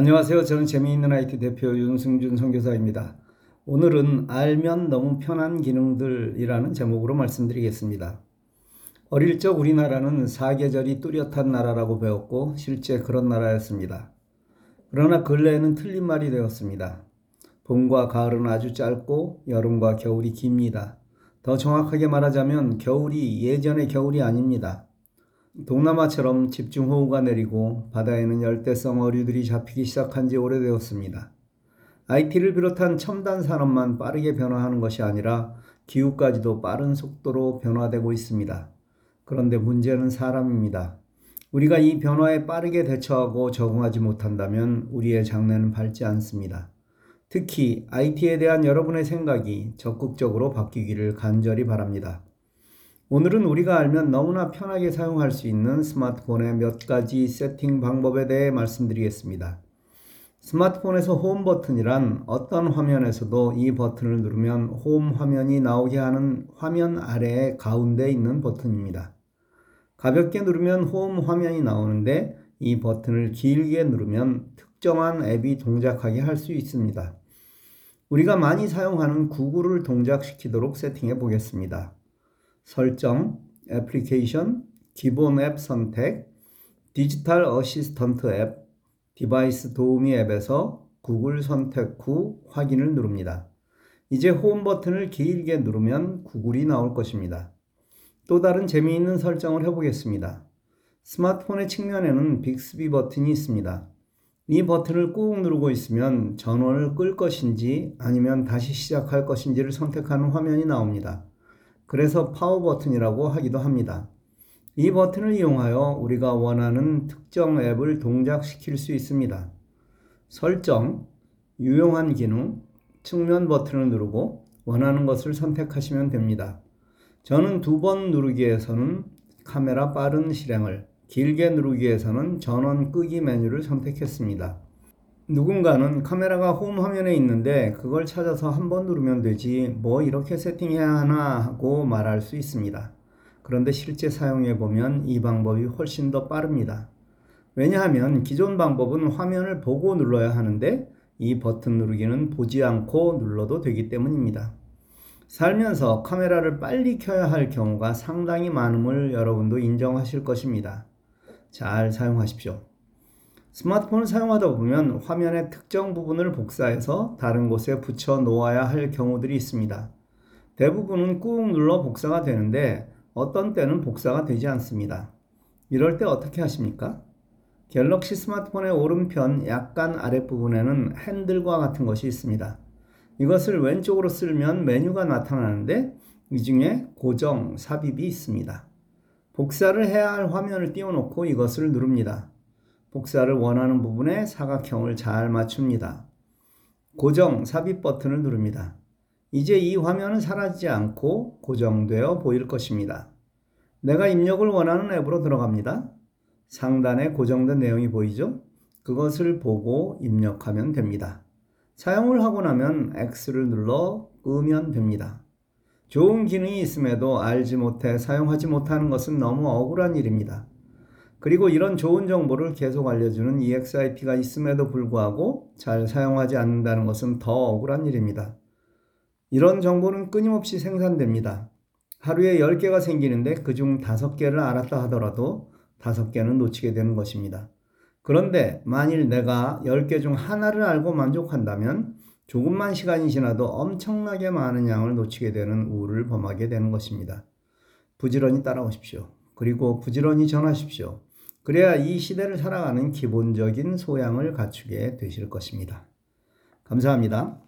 안녕하세요. 저는 재미있는 IT 대표 윤승준 선교사입니다. 오늘은 알면 너무 편한 기능들이라는 제목으로 말씀드리겠습니다. 어릴 적 우리나라는 사계절이 뚜렷한 나라라고 배웠고 실제 그런 나라였습니다. 그러나 근래에는 틀린 말이 되었습니다. 봄과 가을은 아주 짧고 여름과 겨울이 깁니다. 더 정확하게 말하자면 겨울이 예전의 겨울이 아닙니다. 동남아처럼 집중호우가 내리고 바다에는 열대성 어류들이 잡히기 시작한 지 오래되었습니다. IT를 비롯한 첨단 산업만 빠르게 변화하는 것이 아니라 기후까지도 빠른 속도로 변화되고 있습니다. 그런데 문제는 사람입니다. 우리가 이 변화에 빠르게 대처하고 적응하지 못한다면 우리의 장래는 밝지 않습니다. 특히 IT에 대한 여러분의 생각이 적극적으로 바뀌기를 간절히 바랍니다. 오늘은 우리가 알면 너무나 편하게 사용할 수 있는 스마트폰의 몇 가지 세팅 방법에 대해 말씀드리겠습니다. 스마트폰에서 홈 버튼이란 어떤 화면에서도 이 버튼을 누르면 홈 화면이 나오게 하는 화면 아래의 가운데 있는 버튼입니다. 가볍게 누르면 홈 화면이 나오는데 이 버튼을 길게 누르면 특정한 앱이 동작하게 할 수 있습니다. 우리가 많이 사용하는 구글을 동작시키도록 세팅해 보겠습니다. 설정, 애플리케이션, 기본 앱 선택, 디지털 assistant 앱, device 도우미 앱에서 구글 선택 후 확인을 누릅니다. 이제 홈 버튼을 길게 누르면 구글이 나올 것입니다. 또 다른 재미있는 설정을 해보겠습니다. 스마트폰의 측면에는 빅스비 버튼이 있습니다. 이 버튼을 꾹 누르고 있으면 전원을 끌 것인지 아니면 다시 시작할 것인지를 선택하는 화면이 나옵니다. 그래서 파워 버튼이라고 하기도 합니다. 이 버튼을 이용하여 우리가 원하는 특정 앱을 동작시킬 수 있습니다. 설정, 유용한 기능, 측면 버튼을 누르고 원하는 것을 선택하시면 됩니다. 저는 두 번 누르기에서는 카메라 빠른 실행을, 길게 누르기에서는 전원 끄기 메뉴를 선택했습니다. 누군가는 카메라가 홈 화면에 있는데 그걸 찾아서 한 번 누르면 되지 뭐 이렇게 세팅해야 하나 하고 말할 수 있습니다. 그런데 실제 사용해 보면 이 방법이 훨씬 더 빠릅니다. 왜냐하면 기존 방법은 화면을 보고 눌러야 하는데 이 버튼 누르기는 보지 않고 눌러도 되기 때문입니다. 살면서 카메라를 빨리 켜야 할 경우가 상당히 많음을 여러분도 인정하실 것입니다. 잘 사용하십시오. 스마트폰을 사용하다 보면 화면의 특정 부분을 복사해서 다른 곳에 붙여 놓아야 할 경우들이 있습니다. 대부분은 꾹 눌러 복사가 되는데 어떤 때는 복사가 되지 않습니다. 이럴 때 어떻게 하십니까? 갤럭시 스마트폰의 오른편 약간 아랫부분에는 핸들과 같은 것이 있습니다. 이것을 왼쪽으로 쓸면 메뉴가 나타나는데 이 중에 고정, 삽입이 있습니다. 복사를 해야 할 화면을 띄워놓고 이것을 누릅니다. 복사를 원하는 부분에 사각형을 잘 맞춥니다. 고정, 삽입 버튼을 누릅니다. 이제 이 화면은 사라지지 않고 고정되어 보일 것입니다. 내가 입력을 원하는 앱으로 들어갑니다. 상단에 고정된 내용이 보이죠? 그것을 보고 입력하면 됩니다. 사용을 하고 나면 X를 눌러 끄면 됩니다. 좋은 기능이 있음에도 알지 못해 사용하지 못하는 것은 너무 억울한 일입니다. 그리고 이런 좋은 정보를 계속 알려주는 EXIP가 있음에도 불구하고 잘 사용하지 않는다는 것은 더 억울한 일입니다. 이런 정보는 끊임없이 생산됩니다. 하루에 10개가 생기는데 그중 5개를 알았다 하더라도 5개는 놓치게 되는 것입니다. 그런데 만일 내가 10개 중 하나를 알고 만족한다면 조금만 시간이 지나도 엄청나게 많은 양을 놓치게 되는 우를 범하게 되는 것입니다. 부지런히 따라오십시오. 그리고 부지런히 전하십시오. 그래야 이 시대를 살아가는 기본적인 소양을 갖추게 되실 것입니다. 감사합니다.